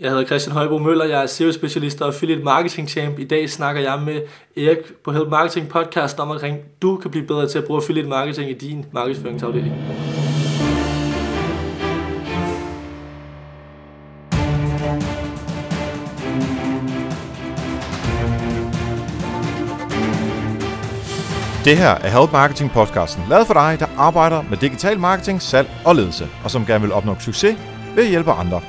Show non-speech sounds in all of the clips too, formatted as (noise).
Jeg hedder Christian Højbo Møller, jeg er SEO-specialist og affiliate marketing champ. I dag snakker jeg med Erik på Help Marketing podcast om, at du kan blive bedre til at bruge affiliate marketing i din markedsføringsafdeling. Det her er Help Marketing podcasten, lavet for dig, der arbejder med digital marketing, salg og ledelse, og som gerne vil opnå succes ved at hjælpe andre.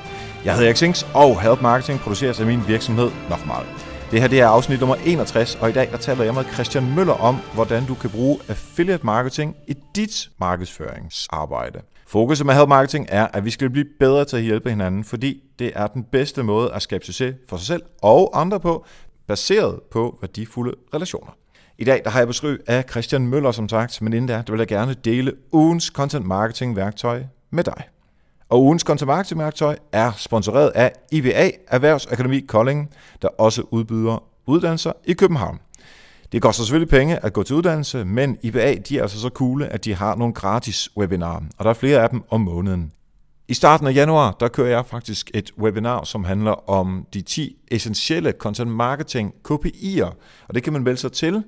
Jeg hedder Erik Sings, og Help Marketing produceres af min virksomhed Nokmal. Det her det er afsnit nummer 61, og i dag der taler jeg med Christian Møller om, hvordan du kan bruge affiliate marketing i dit markedsføringsarbejde. Fokuset med Help Marketing er, at vi skal blive bedre til at hjælpe hinanden, fordi det er den bedste måde at skabe succes for sig selv og andre på, baseret på værdifulde relationer. I dag der har jeg besøg af Christian Møller, som sagt, men inden der, der vil jeg gerne dele ugens content marketing værktøj med dig. Og ugens content marketing værktøj er sponsoreret af IBA Erhvervsakademi Kolding, der også udbyder uddannelser i København. Det koster selvfølgelig penge at gå til uddannelse, men IBA de er altså så coole, at de har nogle gratis webinarer, og der er flere af dem om måneden. I starten af januar, der kører jeg faktisk et webinar, som handler om de 10 essentielle content marketing KPI'er, og det kan man melde sig til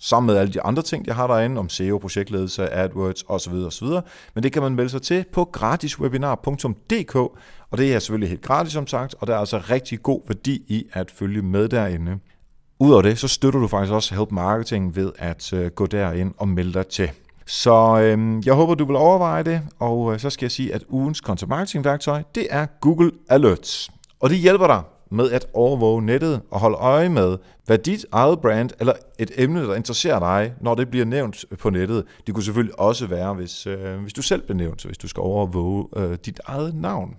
sammen med alle de andre ting, jeg har derinde, om SEO, projektledelse, AdWords osv. osv. Men det kan man melde sig til på gratiswebinar.dk, og det er selvfølgelig helt gratis som sagt, og der er altså rigtig god værdi i at følge med derinde. Udover det, så støtter du faktisk også Help Marketing ved at øh, gå derind og melde dig til. Så øhm, jeg håber, du vil overveje det, og øh, så skal jeg sige, at ugens content marketing værktøj, det er Google Alerts. Og det hjælper dig med at overvåge nettet og holde øje med, hvad dit eget brand eller et emne, der interesserer dig, når det bliver nævnt på nettet. Det kunne selvfølgelig også være, hvis, øh, hvis du selv bliver nævnt, hvis du skal overvåge øh, dit eget navn.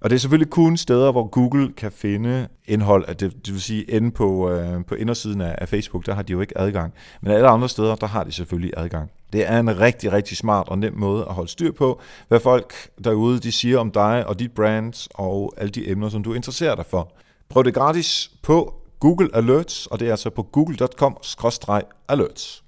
Og det er selvfølgelig kun steder, hvor Google kan finde indhold, at det, det vil sige inde på, øh, på indersiden af, af Facebook, der har de jo ikke adgang. Men alle andre steder, der har de selvfølgelig adgang. Det er en rigtig, rigtig smart og nem måde at holde styr på, hvad folk derude de siger om dig og dit brand og alle de emner, som du interesserer dig for. Prøv det gratis på Google Alerts, og det er altså på google.com-alerts.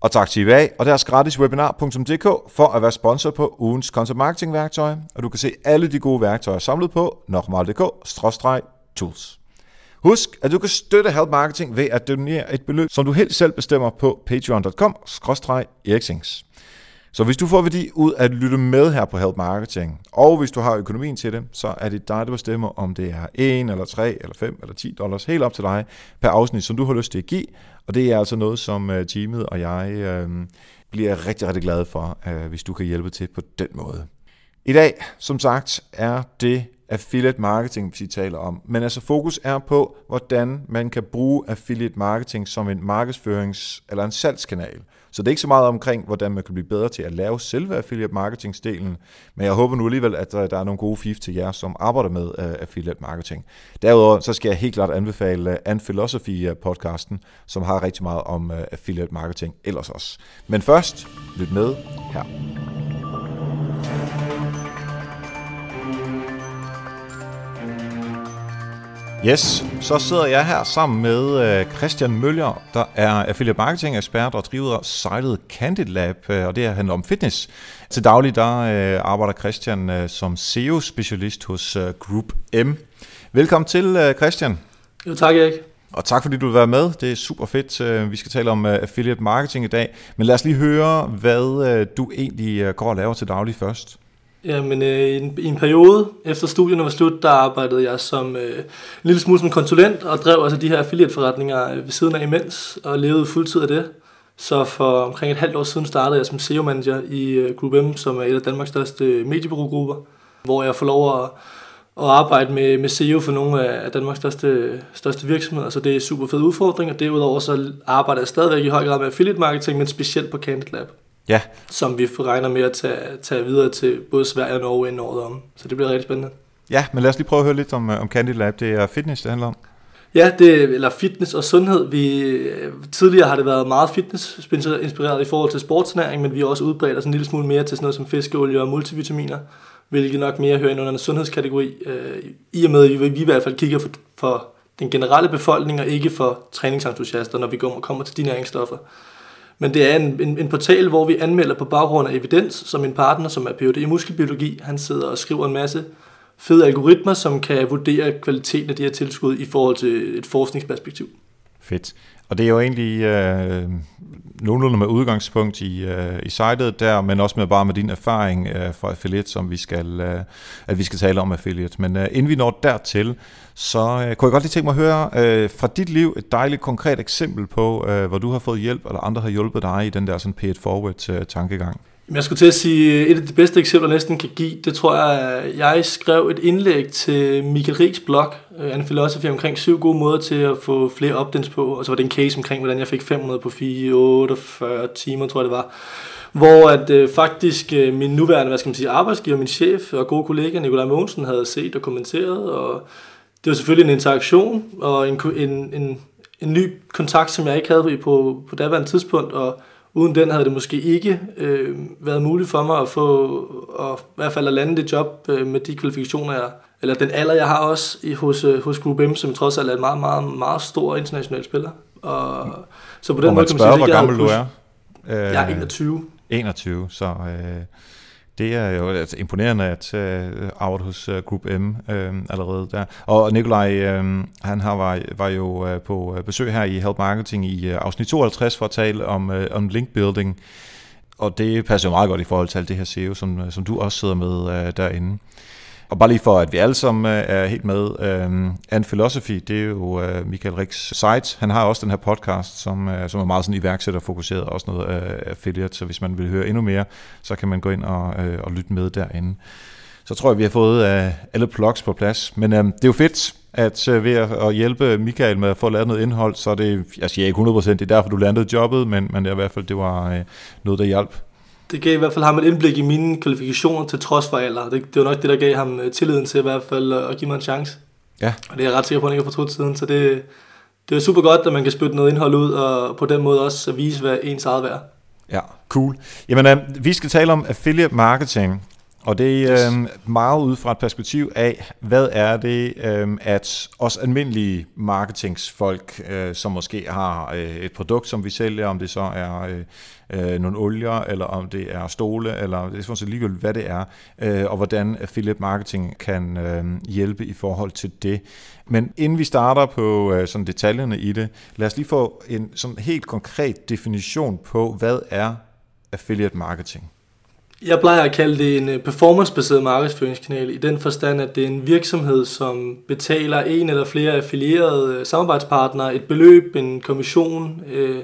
Og tak til IVA og deres gratis webinar.dk for at være sponsor på ugens content marketing værktøj, og du kan se alle de gode værktøjer samlet på nokmal.dk-tools. Husk, at du kan støtte Help Marketing ved at donere et beløb, som du helt selv bestemmer på patreon.com-eriksings. Så hvis du får værdi ud af at lytte med her på Help Marketing, og hvis du har økonomien til det, så er det dig, der bestemmer, om det er 1 eller 3 eller 5 eller 10 dollars, helt op til dig per afsnit, som du har lyst til at give. Og det er altså noget, som øh, teamet og jeg øh, bliver rigtig, rigtig glade for, øh, hvis du kan hjælpe til på den måde. I dag, som sagt, er det affiliate marketing, vi taler om. Men altså fokus er på, hvordan man kan bruge affiliate marketing som en markedsførings- eller en salgskanal. Så det er ikke så meget omkring, hvordan man kan blive bedre til at lave selve affiliate marketing-delen, men jeg håber nu alligevel, at øh, der er nogle gode fif til jer, som arbejder med uh, affiliate marketing. Derudover så skal jeg helt klart anbefale uh, An Philosophy-podcasten, som har rigtig meget om uh, affiliate marketing ellers også. Men først, lyt med her. Yes, så sidder jeg her sammen med øh, Christian Møller, der er affiliate marketing ekspert og driver sitet Candid Lab, øh, og det handler om fitness. Til daglig der øh, arbejder Christian som SEO-specialist hos Group M. Velkommen til, Christian. Jo, tak Erik. Og tak fordi du vil være med. Det er super fedt. Vi skal tale om affiliate marketing i dag. Men lad os lige høre, hvad du egentlig går og laver til daglig først. Jamen, øh, i, en, i en periode efter studierne var slut, der arbejdede jeg som øh, en lille smule som konsulent og drev altså de her affiliate-forretninger øh, ved siden af imens og levede fuldtid af det. Så for omkring et halvt år siden startede jeg som SEO-manager i øh, Group M, som er et af Danmarks største mediebureaugrupper, hvor jeg får lov at, at arbejde med, med SEO for nogle af Danmarks største, største virksomheder, så det er super fed udfordring, og derudover så arbejder jeg stadigvæk i høj grad med affiliate marketing, men specielt på Candid Lab ja. som vi regner med at tage, tage videre til både Sverige og Norge inden året om. Så det bliver rigtig spændende. Ja, men lad os lige prøve at høre lidt om, øh, om Candid Lab. Det er fitness, det handler om. Ja, det, eller fitness og sundhed. Vi, øh, tidligere har det været meget fitness inspireret i forhold til sportsnæring, men vi har også udbredt os en lille smule mere til sådan noget som fiskeolie og multivitaminer, hvilket nok mere hører ind under en sundhedskategori, øh, i og med at vi, vi i hvert fald kigger for, for den generelle befolkning og ikke for træningsentusiaster, når vi kommer til de næringsstoffer. Men det er en, en, en portal, hvor vi anmelder på baggrund af evidens, som en partner, som er Ph.D. i muskelbiologi, han sidder og skriver en masse fede algoritmer, som kan vurdere kvaliteten af de her tilskud i forhold til et forskningsperspektiv. Fedt. Og det er jo egentlig øh, nogenlunde med udgangspunkt i, øh, i sitet der, men også med bare med din erfaring øh, fra affiliate, som vi skal, øh, at vi skal tale om affiliate. Men øh, inden vi når dertil, så øh, kunne jeg godt lige tænke mig at høre øh, fra dit liv et dejligt konkret eksempel på, øh, hvor du har fået hjælp, eller andre har hjulpet dig i den der sådan pay it forward øh, tankegang. Jeg skulle til at sige, øh, et af de bedste eksempler, jeg næsten kan give, det tror jeg, øh, jeg skrev et indlæg til Michael Rigs blog, øh, en filosofi omkring syv gode måder til at få flere opdens på, og så var det en case omkring, hvordan jeg fik 500 på 4, 48 timer, tror jeg det var. Hvor at øh, faktisk øh, min nuværende, hvad skal man sige, arbejdsgiver, min chef og gode kollega Nikolaj Mogensen havde set og kommenteret, og det var selvfølgelig en interaktion og en, en, en, en ny kontakt, som jeg ikke havde på, på daværende tidspunkt, og uden den havde det måske ikke øh, været muligt for mig at få, og i hvert fald at lande det job øh, med de kvalifikationer, jeg, eller den alder, jeg har også i, hos, øh, hos Group M, som trods alt er en meget, meget, meget stor international spiller. Og, så på den måde kan man sige, hvor gammel du er? Jeg er 21. 21, så... Øh det er jo altså, imponerende at øh, uh, arbejde hos uh, Group M uh, allerede der. Og Nikolaj, uh, han har var, var jo uh, på besøg her i Help Marketing i uh, afsnit 52 for at tale om, uh, om link building. Og det passer jo meget godt i forhold til alt det her SEO, som, som du også sidder med uh, derinde. Og bare lige for, at vi alle sammen øh, er helt med. Øh, uh, And Philosophy, det er jo uh, Michael Ricks site. Han har også den her podcast, som, uh, som er meget sådan iværksætterfokuseret, også noget uh, affiliate, så hvis man vil høre endnu mere, så kan man gå ind og, uh, og lytte med derinde. Så tror jeg, vi har fået uh, alle plugs på plads. Men uh, det er jo fedt, at uh, ved at hjælpe Michael med at få lavet noget indhold, så er det, altså jeg siger ikke 100%, det er derfor, du landede jobbet, men, men det er i hvert fald, det var uh, noget, der hjalp det gav i hvert fald ham et indblik i mine kvalifikationer til trods for alder. Det, det var nok det, der gav ham øh, tilliden til i hvert fald at give mig en chance. Ja. Og det er jeg ret sikker på, at han ikke har fortrudt siden. Så det, det er super godt, at man kan spytte noget indhold ud, og på den måde også vise, hvad ens eget værd. Ja, cool. Jamen, øh, vi skal tale om affiliate marketing. Og det er øh, meget ud fra et perspektiv af, hvad er det, øh, at os almindelige marketingsfolk, øh, som måske har øh, et produkt, som vi sælger, om det så er øh, øh, nogle olier, eller om det er stole, eller det er sådan set ligegyldigt, hvad det er, øh, og hvordan affiliate marketing kan øh, hjælpe i forhold til det. Men inden vi starter på øh, sådan detaljerne i det, lad os lige få en sådan helt konkret definition på, hvad er affiliate marketing? Jeg plejer at kalde det en øh, performancebaseret markedsføringskanal i den forstand, at det er en virksomhed, som betaler en eller flere affilierede øh, samarbejdspartnere et beløb, en kommission øh,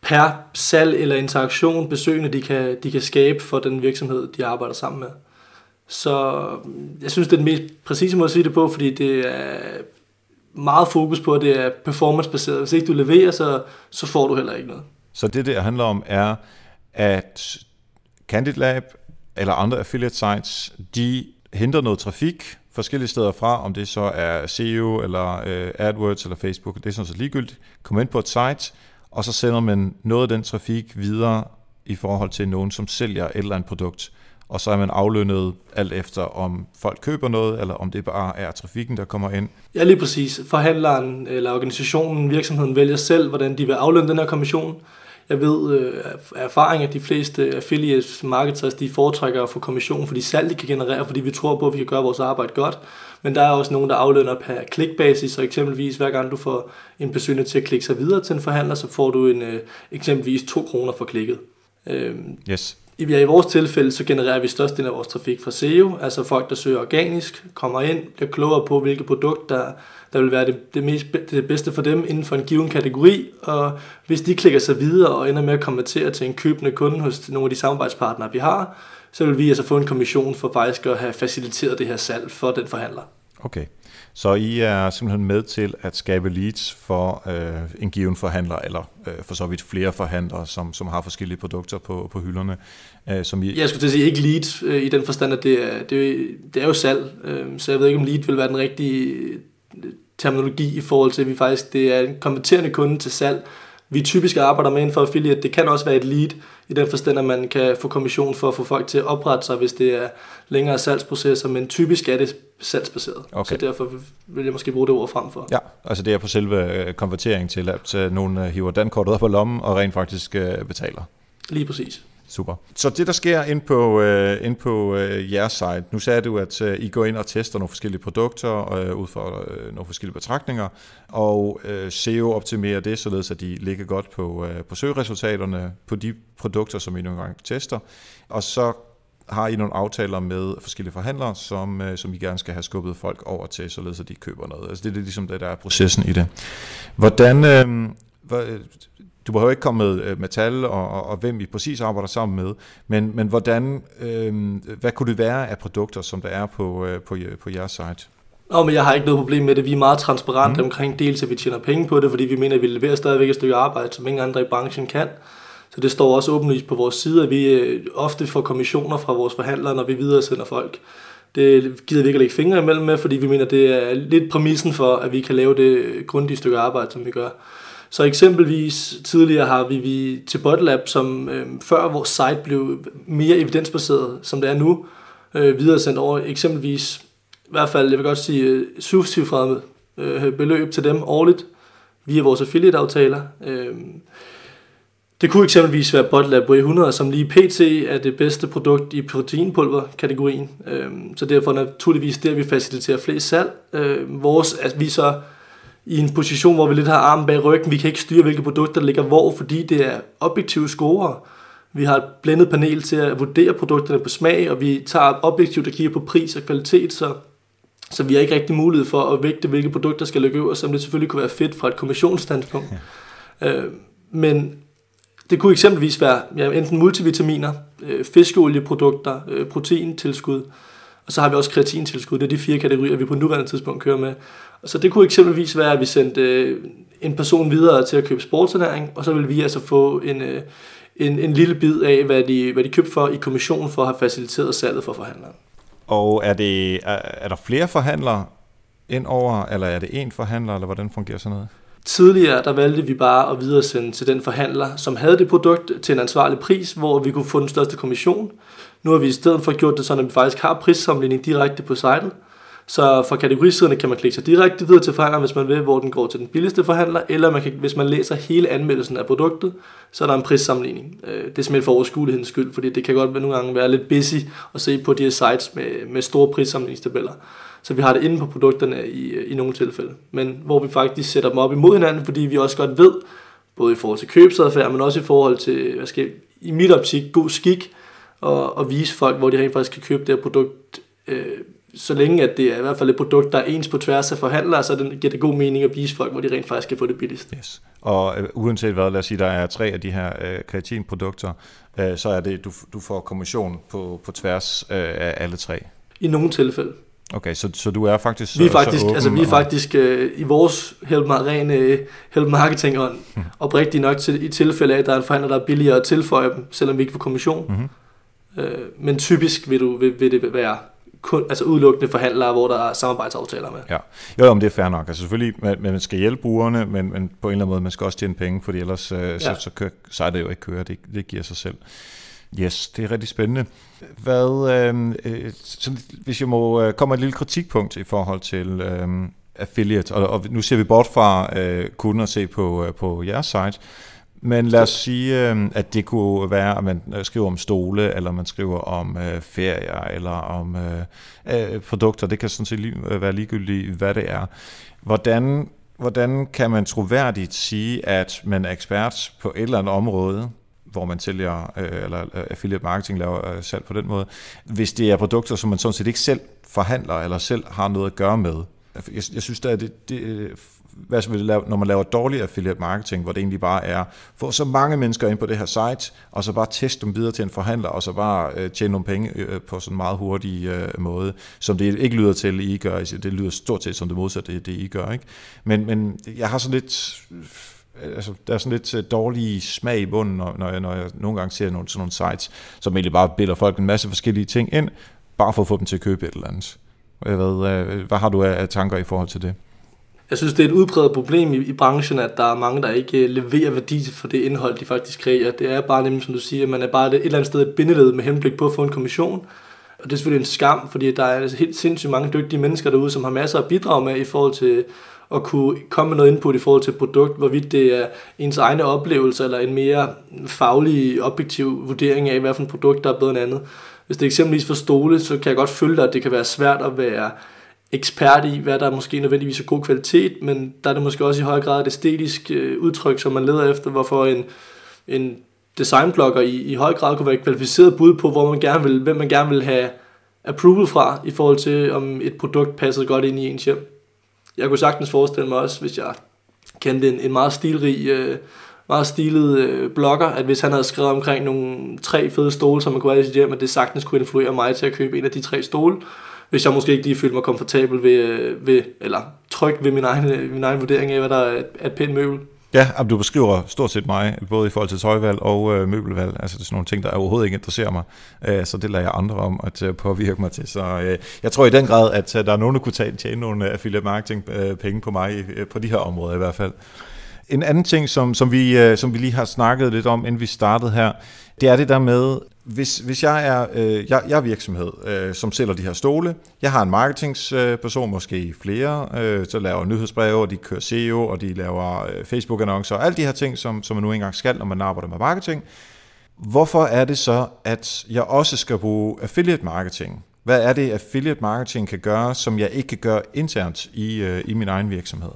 per salg eller interaktion, besøgende de kan, de kan skabe for den virksomhed, de arbejder sammen med. Så øh, jeg synes, det er den mest præcise måde at sige det på, fordi det er meget fokus på, at det er performancebaseret. Hvis ikke du leverer, så, så får du heller ikke noget. Så det, det handler om, er, at Candid Lab eller andre affiliate sites, de henter noget trafik forskellige steder fra, om det så er SEO eller øh, AdWords eller Facebook, det er sådan set ligegyldigt. Kom ind på et site, og så sender man noget af den trafik videre i forhold til nogen, som sælger et eller andet produkt. Og så er man aflønnet alt efter, om folk køber noget, eller om det bare er trafikken, der kommer ind. Ja, lige præcis. Forhandleren eller organisationen, virksomheden vælger selv, hvordan de vil aflønne den her kommission. Jeg ved øh, af erfaring, at de fleste affiliates marketers, de foretrækker at få kommission, fordi salg de kan generere, fordi vi tror på, at vi kan gøre vores arbejde godt. Men der er også nogen, der aflønner per klikbasis, så eksempelvis hver gang du får en besøgende til at klikke sig videre til en forhandler, så får du en, øh, eksempelvis 2 kroner for klikket. Øh, yes. I, ja, I vores tilfælde, så genererer vi størstedelen af vores trafik fra SEO, altså folk, der søger organisk, kommer ind, bliver klogere på, hvilke produkt, der, der vil være det, det, mest, det bedste for dem inden for en given kategori, og hvis de klikker sig videre og ender med at konvertere til en købende kunde hos nogle af de samarbejdspartnere, vi har, så vil vi altså få en kommission for faktisk at have faciliteret det her salg for den forhandler. Okay. Så I er simpelthen med til at skabe leads for øh, en given forhandler, eller øh, for så vidt flere forhandlere, som, som har forskellige produkter på, på hylderne. Øh, som I... Jeg skulle til at sige ikke lead øh, i den forstand, at det er, det, er, det er jo salg, øh, så jeg ved ikke, om lead vil være den rigtige terminologi i forhold til, at vi faktisk det er en konverterende kunde til salg, vi typisk arbejder med inden for affiliate. Det kan også være et lead i den forstand, at man kan få kommission for at få folk til at oprette sig, hvis det er længere salgsprocesser, men typisk er det salgsbaseret. Okay. Så derfor vil jeg måske bruge det ord frem for. Ja, altså det er på selve øh, konvertering til, at nogen øh, hiver dankortet op på lommen og rent faktisk øh, betaler. Lige præcis. Super. Så det, der sker ind på, øh, ind på øh, jeres site, nu sagde du, at øh, I går ind og tester nogle forskellige produkter øh, ud fra øh, nogle forskellige betragtninger, og øh, SEO-optimerer det, således at de ligger godt på, øh, på søgeresultaterne på de produkter, som I nogle gange tester, og så har I nogle aftaler med forskellige forhandlere, som, øh, som I gerne skal have skubbet folk over til, således at de køber noget. Altså det er ligesom det, der er processen i det. Hvordan, øh, du behøver ikke komme med, øh, med tal og, og, og hvem I præcis arbejder sammen med, men, men hvordan, øh, hvad kunne det være af produkter, som der er på, øh, på, på jeres site? Nå, men jeg har ikke noget problem med det. Vi er meget transparente mm. omkring dels, at vi tjener penge på det, fordi vi mener, at vi leverer stadigvæk et stykke arbejde, som ingen andre i branchen kan. Så det står også åbenlyst på vores side, at vi øh, ofte får kommissioner fra vores forhandlere, når vi videre sender folk. Det gider vi ikke at lægge fingre imellem med, fordi vi mener, det er lidt præmissen for, at vi kan lave det grundige stykke arbejde, som vi gør. Så eksempelvis tidligere har vi, vi til Botlab, som øh, før vores site blev mere evidensbaseret, som det er nu, øh, videre sendt over eksempelvis, i hvert fald, jeg vil godt sige, øh, syvcifrede øh, beløb til dem årligt, via vores affiliate-aftaler. Øh, det kunne eksempelvis være Botlab W100, som lige pt. er det bedste produkt i proteinpulver-kategorien. Øh, så derfor naturligvis der, vi faciliterer flest salg. Øh, vores, at vi så i en position, hvor vi lidt har armen bag ryggen. Vi kan ikke styre, hvilke produkter der ligger hvor, fordi det er objektive scorer. Vi har et blændet panel til at vurdere produkterne på smag, og vi tager objektivt og kigger på pris og kvalitet, så, så vi har ikke rigtig mulighed for at vægte, hvilke produkter skal ligge øverst, som det selvfølgelig kunne være fedt fra et kommissionsstandpunkt. Ja. Øh, men det kunne eksempelvis være ja, enten multivitaminer, øh, fiskeolieprodukter, øh, proteintilskud, og så har vi også kreatintilskud. Det er de fire kategorier, vi på nuværende tidspunkt kører med. Så det kunne eksempelvis være, at vi sendte øh, en person videre til at købe sportsernæring, og så vil vi altså få en, øh, en, en lille bid af, hvad de, hvad de købte for i kommissionen for at have faciliteret salget for forhandleren. Og er, det, er, er der flere forhandlere ind over, eller er det én forhandler, eller hvordan fungerer sådan noget? Tidligere der valgte vi bare at videresende til den forhandler, som havde det produkt til en ansvarlig pris, hvor vi kunne få den største kommission. Nu har vi i stedet for gjort det sådan, at vi faktisk har prissammenligning direkte på sitet. Så fra kategorisiderne kan man klikke sig direkte videre til forhandleren, hvis man vil, hvor den går til den billigste forhandler, eller man kan, hvis man læser hele anmeldelsen af produktet, så er der en prissammenligning. Øh, det er simpelthen for overskuelighedens skyld, fordi det kan godt nogle gange være lidt busy at se på de her sites med, med store prissammenligningstabeller. Så vi har det inde på produkterne i, i nogle tilfælde, men hvor vi faktisk sætter dem op imod hinanden, fordi vi også godt ved, både i forhold til købsadfærd, men også i forhold til, hvad skal, i mit optik, god skik, og, og vise folk, hvor de rent faktisk kan købe det her produkt øh, så længe at det er i hvert fald et produkt, der er ens på tværs af forhandlere, så det giver det god mening at vise folk, hvor de rent faktisk kan få det billigst. Yes. Og øh, uanset hvad, lad os sige, der er tre af de her øh, kreatinprodukter, øh, så er det, du, du får kommission på, på tværs øh, af alle tre? I nogle tilfælde. Okay, så, så du er faktisk Vi er faktisk, så altså, vi er faktisk øh, i vores help, ren øh, help marketing og hmm. oprigtigt nok til, i tilfælde af, at der er en forhandler, der er billigere at tilføje dem, selvom vi ikke får kommission. Mm-hmm. Øh, men typisk vil, du, vil, vil det være kun, altså udelukkende forhandlere, hvor der er samarbejdsaftaler med. Ja, jo, jo men det er fair nok. Altså selvfølgelig, man, man skal hjælpe brugerne, men, men på en eller anden måde, man skal også tjene penge, fordi ellers øh, ja. så, så, kører, så er det jo ikke køre, det, det giver sig selv. Yes, det er rigtig spændende. Hvad, øh, øh, så, hvis jeg må øh, komme et lille kritikpunkt i forhold til øh, affiliate, og, og nu ser vi bort fra øh, kun at se på, øh, på jeres site, men lad os sige, øhm, at det kunne være, at man øh, skriver om stole, eller man skriver om øh, ferier, eller om øh, øh, produkter. Det kan sådan set lige, øh, være ligegyldigt, hvad det er. Hvordan, hvordan kan man troværdigt sige, at man er ekspert på et eller andet område, hvor man sælger, øh, eller øh, affiliate marketing laver øh, salg på den måde, hvis det er produkter, som man sådan set ikke selv forhandler, eller selv har noget at gøre med? Jeg, jeg synes, at det, det hvad skal vi lave, når man laver dårlig affiliate marketing, hvor det egentlig bare er, få så mange mennesker ind på det her site, og så bare teste dem videre til en forhandler, og så bare øh, tjene nogle penge øh, øh på sådan en meget hurtig øh, måde, som det ikke lyder til, I gør. Det lyder stort set som det modsatte, det, det I gør. Ikke? Men, men jeg har sådan lidt øh, altså, der er sådan lidt øh, dårlig smag i bunden, når, når, jeg, når jeg nogle gange ser nogle, sådan nogle sites, som egentlig bare bilder folk en masse forskellige ting ind, bare for at få dem til at købe et eller andet. Hvad, hvad har du af tanker i forhold til det? Jeg synes, det er et udbredt problem i, i branchen, at der er mange, der ikke øh, leverer værdi for det indhold, de faktisk kreerer. Det er bare nemlig, som du siger, man er bare et eller andet sted et bindeled med henblik på at få en kommission. Og det er selvfølgelig en skam, fordi der er altså helt sindssygt mange dygtige mennesker derude, som har masser at bidrage med i forhold til at kunne komme med noget input i forhold til et produkt, hvorvidt det er ens egne oplevelser eller en mere faglig, objektiv vurdering af, hvad for et produkt, der er bedre end andet. Hvis det er eksempelvis for stole, så kan jeg godt følge at det kan være svært at være ekspert i, hvad der måske nødvendigvis er god kvalitet, men der er det måske også i høj grad et æstetisk øh, udtryk, som man leder efter, hvorfor en, en designblogger i, i høj grad kunne være et kvalificeret bud på, hvor man gerne vil, hvem man gerne vil have approval fra, i forhold til, om et produkt passede godt ind i ens hjem. Jeg kunne sagtens forestille mig også, hvis jeg kendte en, en meget stilrig, øh, meget stilet øh, blogger, at hvis han havde skrevet omkring nogle tre fede stole, som man kunne have i sit hjem, at det sagtens kunne influere mig til at købe en af de tre stole, hvis jeg måske ikke lige følte mig komfortabel ved, øh, ved eller tryg ved min egen, øh, min egen vurdering af, hvad der er et, et pænt møbel. Ja, du beskriver stort set mig, både i forhold til tøjvalg og øh, møbelvalg. Altså det er sådan nogle ting, der overhovedet ikke interesserer mig. Øh, så det lader jeg andre om at øh, påvirke mig til. Så øh, jeg tror i den grad, at øh, der er nogen, der kunne tage, tjene nogle øh, affiliate marketing øh, penge på mig, øh, på de her områder i hvert fald. En anden ting, som, som, vi, øh, som vi lige har snakket lidt om, inden vi startede her, det er det der med, hvis, hvis jeg er, øh, jeg, jeg er virksomhed, øh, som sælger de her stole, jeg har en marketingsperson, øh, måske flere, øh, så laver nyhedsbreve, og de kører SEO, og de laver øh, Facebook-annoncer, og alle de her ting, som, som man nu engang skal, når man arbejder med marketing. Hvorfor er det så, at jeg også skal bruge affiliate marketing? Hvad er det, affiliate marketing kan gøre, som jeg ikke kan gøre internt i, øh, i min egen virksomhed?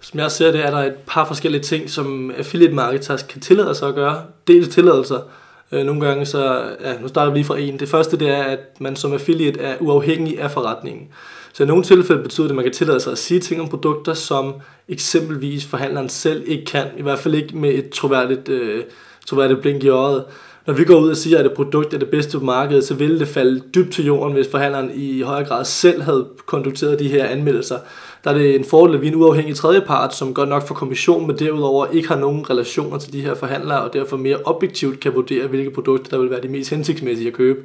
Som jeg ser det, er der et par forskellige ting, som affiliate marketers kan tillade sig at gøre. Dels tilladelser, Øh, nogle gange så, ja, nu starter vi lige fra en. Det første det er, at man som affiliate er uafhængig af forretningen. Så i nogle tilfælde betyder det, at man kan tillade sig at sige ting om produkter, som eksempelvis forhandleren selv ikke kan. I hvert fald ikke med et troværdigt, øh, troværdigt blink i øjet. Når vi går ud og siger, at et produkt er det bedste på markedet, så ville det falde dybt til jorden, hvis forhandleren i højere grad selv havde kondukteret de her anmeldelser der er det en fordel, at vi er en uafhængig tredjepart, som godt nok får kommission, men derudover ikke har nogen relationer til de her forhandlere, og derfor mere objektivt kan vurdere, hvilke produkter, der vil være de mest hensigtsmæssige at købe.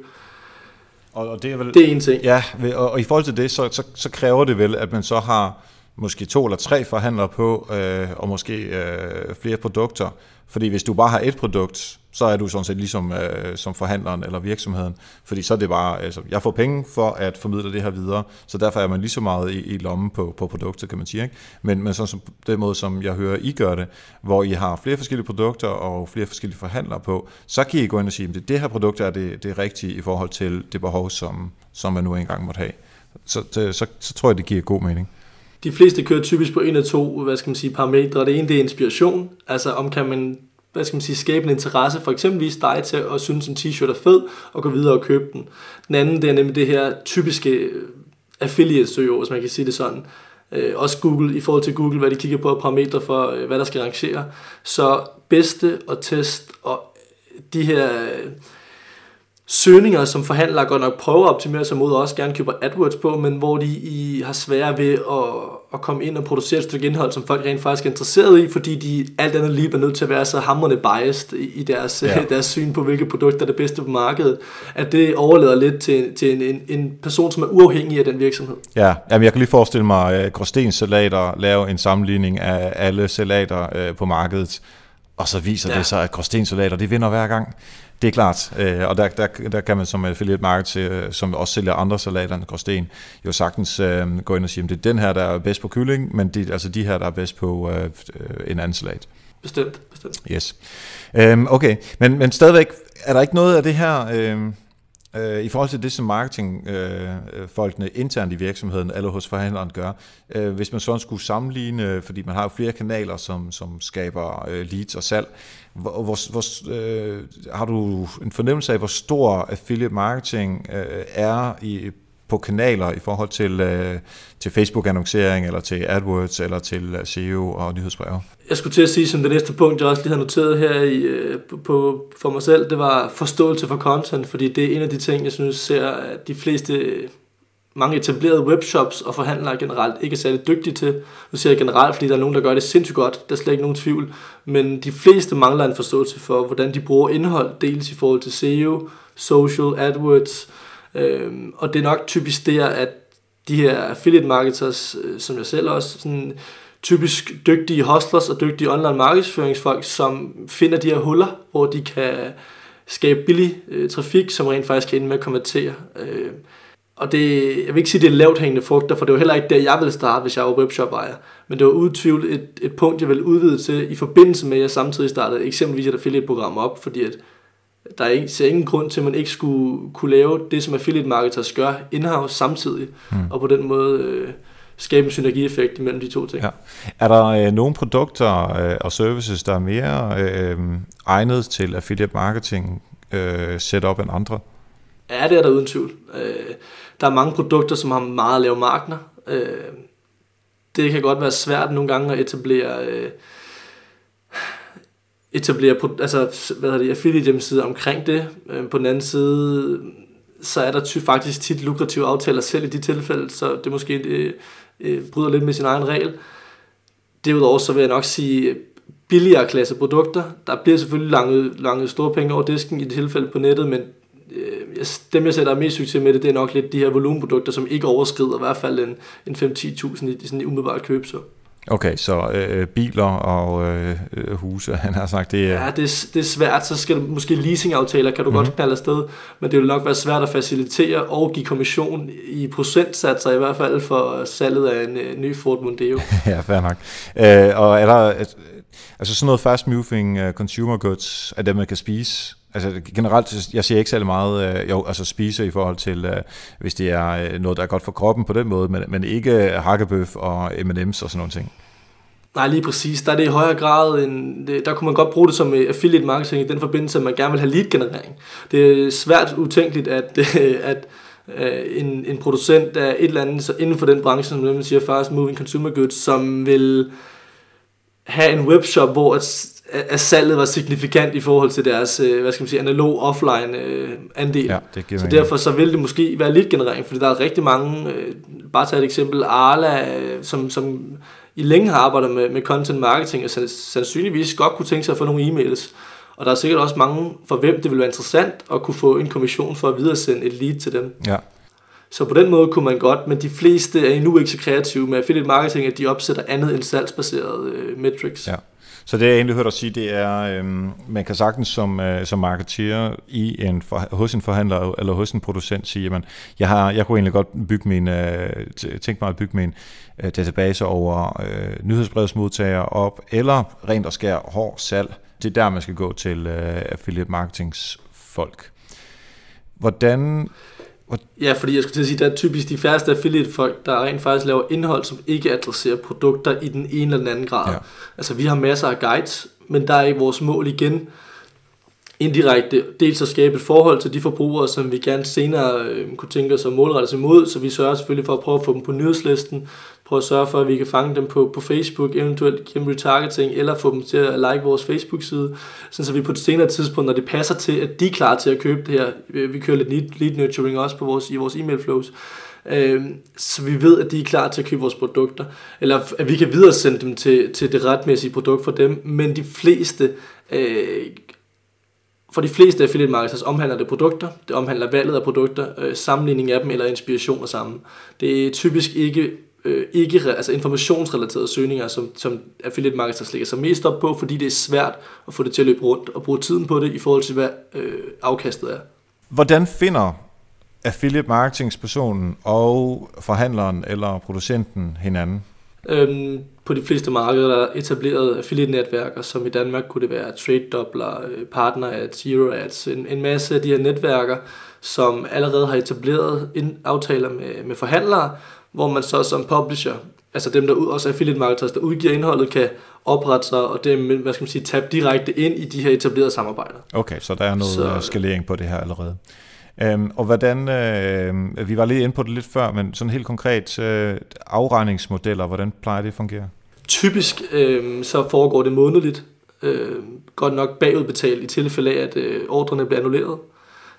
Og, og det, er vel, det er en ting. Ja, og, og i forhold til det, så, så, så kræver det vel, at man så har måske to eller tre forhandlere på, øh, og måske øh, flere produkter. Fordi hvis du bare har et produkt, så er du sådan set ligesom øh, som forhandleren eller virksomheden. Fordi så er det bare, altså, jeg får penge for at formidle det her videre, så derfor er man lige så meget i, i lommen på, på produktet, kan man sige. Ikke? Men, men sådan som den måde, som jeg hører, I gør det, hvor I har flere forskellige produkter og flere forskellige forhandlere på, så kan I gå ind og sige, at det, det her produkt er det, det rigtige i forhold til det behov, som, som man nu engang måtte have. Så, så, så, så tror jeg, det giver god mening. De fleste kører typisk på en af to hvad skal man sige, parametre. Det ene det er inspiration, altså om kan man hvad skal man sige, skabe en interesse for eksempelvis dig til at synes, en t-shirt er fed, og gå videre og købe den. Den anden, det er nemlig det her typiske affiliate-søgeord, hvis man kan sige det sådan. Øh, også Google, i forhold til Google, hvad de kigger på parametre for, øh, hvad der skal rangere. Så bedste og test og de her øh, søgninger, som forhandlere godt nok prøver at optimere sig mod, og også gerne køber AdWords på, men hvor de i har svære ved at, at komme ind og producere et stykke indhold, som folk rent faktisk er interesseret i, fordi de alt andet lige er nødt til at være så hamrende biased i deres, ja. (laughs) deres syn på, hvilke produkter er det bedste på markedet, at det overlader lidt til, til en, en, en person, som er uafhængig af den virksomhed. Ja, jamen jeg kan lige forestille mig, at Gråstens Salater lave en sammenligning af alle salater øh, på markedet, og så viser ja. det sig, at Gråstens Salater, det vinder hver gang. Det er klart, øh, og der, der, der kan man som affiliate market, øh, som også sælger andre salater end Gråsten, jo sagtens øh, gå ind og sige, at det er den her, der er bedst på kylling, men det altså de her, der er bedst på øh, en anden salat. Bestemt, bestemt. Yes. Øhm, okay, men, men stadigvæk, er der ikke noget af det her... Øh, Øh, I forhold til det, som marketingfolkene øh, øh internt i virksomheden eller hos forhandleren gør, øh, hvis man sådan skulle sammenligne, fordi man har jo flere kanaler, som, som skaber øh, leads og salg, hvor, hvor, hvor, øh, har du en fornemmelse af, hvor stor affiliate marketing øh, er i på kanaler i forhold til, øh, til Facebook-annoncering, eller til AdWords, eller til øh, SEO og nyhedsbreve? Jeg skulle til at sige, som det næste punkt, jeg også lige har noteret her i, øh, på, for mig selv, det var forståelse for content, fordi det er en af de ting, jeg synes ser, at de fleste mange etablerede webshops og forhandlere generelt ikke er særlig dygtige til. Nu siger jeg generelt, fordi der er nogen, der gør det sindssygt godt. Der er slet ikke nogen tvivl. Men de fleste mangler en forståelse for, hvordan de bruger indhold, dels i forhold til SEO, social, AdWords, Øhm, og det er nok typisk der, at de her affiliate marketers, øh, som jeg selv også, sådan typisk dygtige hustlers og dygtige online markedsføringsfolk, som finder de her huller, hvor de kan skabe billig øh, trafik, som rent faktisk kan ende med at konvertere. Øh, og det, jeg vil ikke sige, det er lavt hængende frugter, for det var heller ikke der, jeg ville starte, hvis jeg var webshop-ejer. Men det var udtvivl et, et punkt, jeg ville udvide til, i forbindelse med, at jeg samtidig startede eksempelvis et affiliate-program op, fordi at der er ikke, ser ingen grund til, at man ikke skulle kunne lave det, som affiliate marketers gør in-house samtidig, mm. og på den måde øh, skabe en synergieffekt imellem de to ting. Ja. Er der øh, nogle produkter øh, og services, der er mere øh, egnet til affiliate marketing øh, setup end andre? Ja, det er der uden tvivl. Øh, der er mange produkter, som har meget lave markeder. Øh, det kan godt være svært nogle gange at etablere... Øh, etablere altså, hvad hedder det, affiliate hjemmesider omkring det. Øh, på den anden side, så er der ty- faktisk tit lukrative aftaler selv i de tilfælde, så det måske øh, øh, bryder lidt med sin egen regel. Derudover så vil jeg nok sige øh, billigere klasse produkter. Der bliver selvfølgelig lange, lange store penge over disken i det tilfælde på nettet, men øh, dem jeg sætter mest succes med det, det er nok lidt de her volumenprodukter, som ikke overskrider i hvert fald en, en 5-10.000 i sådan en umiddelbart køb. Okay, så øh, biler og øh, huse, han har sagt, det er... Ja, det, det er svært, så skal du måske leasingaftaler, kan du mm-hmm. godt knalde afsted, men det vil nok være svært at facilitere og give kommission i procentsatser, i hvert fald for salget af en øh, ny Ford Mondeo. (laughs) ja, fair nok. Øh, og er der, altså sådan noget fast moving uh, consumer goods, er det, man kan spise? Altså generelt, jeg ser ikke særlig meget, øh, jo, altså spise i forhold til, øh, hvis det er øh, noget, der er godt for kroppen på den måde, men, men ikke øh, hakkebøf og M&M's og sådan nogle ting. Nej, lige præcis. Der er det i højere grad, en, der kunne man godt bruge det som øh, affiliate marketing i den forbindelse, at man gerne vil have lead generering. Det er svært utænkeligt, at, (laughs) at en, en producent af et eller andet så inden for den branche, som man siger fast moving consumer goods, som vil have en webshop, hvor at at salget var signifikant i forhold til deres, øh, hvad skal man sige, analog offline øh, andel. Ja, det så derfor så vil det måske være lidt generering, fordi der er rigtig mange, øh, bare tage et eksempel, Arla, øh, som, som i længe har arbejdet med, med content marketing, og sandsynligvis godt kunne tænke sig at få nogle e-mails. Og der er sikkert også mange, for hvem det vil være interessant at kunne få en kommission for at videresende et lead til dem. Ja. Så på den måde kunne man godt, men de fleste er endnu ikke så kreative med affiliate marketing, at de opsætter andet end salgsbaserede øh, metrics. Ja. Så det jeg egentlig hørt dig sige, det er, øhm, man kan sagtens som, øh, som marketeer i en for, hos en forhandler eller hos en producent sige, at jeg, har, jeg kunne egentlig godt bygge min, øh, tænke mig at bygge min øh, database over øh, nyhedsbrevsmodtagere op, eller rent og skær hård salg. Det er der, man skal gå til øh, affiliate marketings folk. Hvordan Ja, fordi jeg skulle til at sige, at der er typisk de færreste affiliate-folk, der rent faktisk laver indhold, som ikke adresserer produkter i den ene eller den anden grad. Ja. Altså, vi har masser af guides, men der er ikke vores mål igen indirekte dels at skabe et forhold til de forbrugere, som vi gerne senere øh, kunne tænke os at målrette os imod, så vi sørger selvfølgelig for at prøve at få dem på nyhedslisten, prøve at sørge for, at vi kan fange dem på, på Facebook, eventuelt gennem retargeting, eller få dem til at like vores Facebook-side, så vi på et senere tidspunkt, når det passer til, at de er klar til at købe det her, øh, vi kører lidt lead, nurturing også på vores, i vores e-mail flows, øh, så vi ved, at de er klar til at købe vores produkter, eller at vi kan videre sende dem til, til det retmæssige produkt for dem, men de fleste øh, for de fleste affiliate marketers omhandler det produkter, det omhandler valget af produkter, øh, sammenligning af dem eller inspiration af sammen. Det er typisk ikke øh, ikke altså informationsrelaterede søgninger, som, som affiliate marketers lægger sig mest op på, fordi det er svært at få det til at løbe rundt og bruge tiden på det i forhold til, hvad øh, afkastet er. Hvordan finder affiliate marketingspersonen og forhandleren eller producenten hinanden? Øhm, på de fleste markeder der er etableret affiliate-netværker, som i Danmark kunne det være Trade Doubler, øh, Partner Ads, Zero Ads, en, en masse af de her netværker, som allerede har etableret aftaler med, med forhandlere, hvor man så som publisher, altså dem der også affiliate marketers, der udgiver indholdet, kan oprette sig og dem, hvad skal man sige, tabe direkte ind i de her etablerede samarbejder. Okay, så der er noget så, skalering på det her allerede. Øhm, og hvordan, øh, vi var lige inde på det lidt før, men sådan helt konkret, øh, afregningsmodeller, hvordan plejer det at fungere? Typisk øh, så foregår det månedligt, øh, godt nok bagudbetalt i tilfælde af, at øh, ordrene bliver annulleret.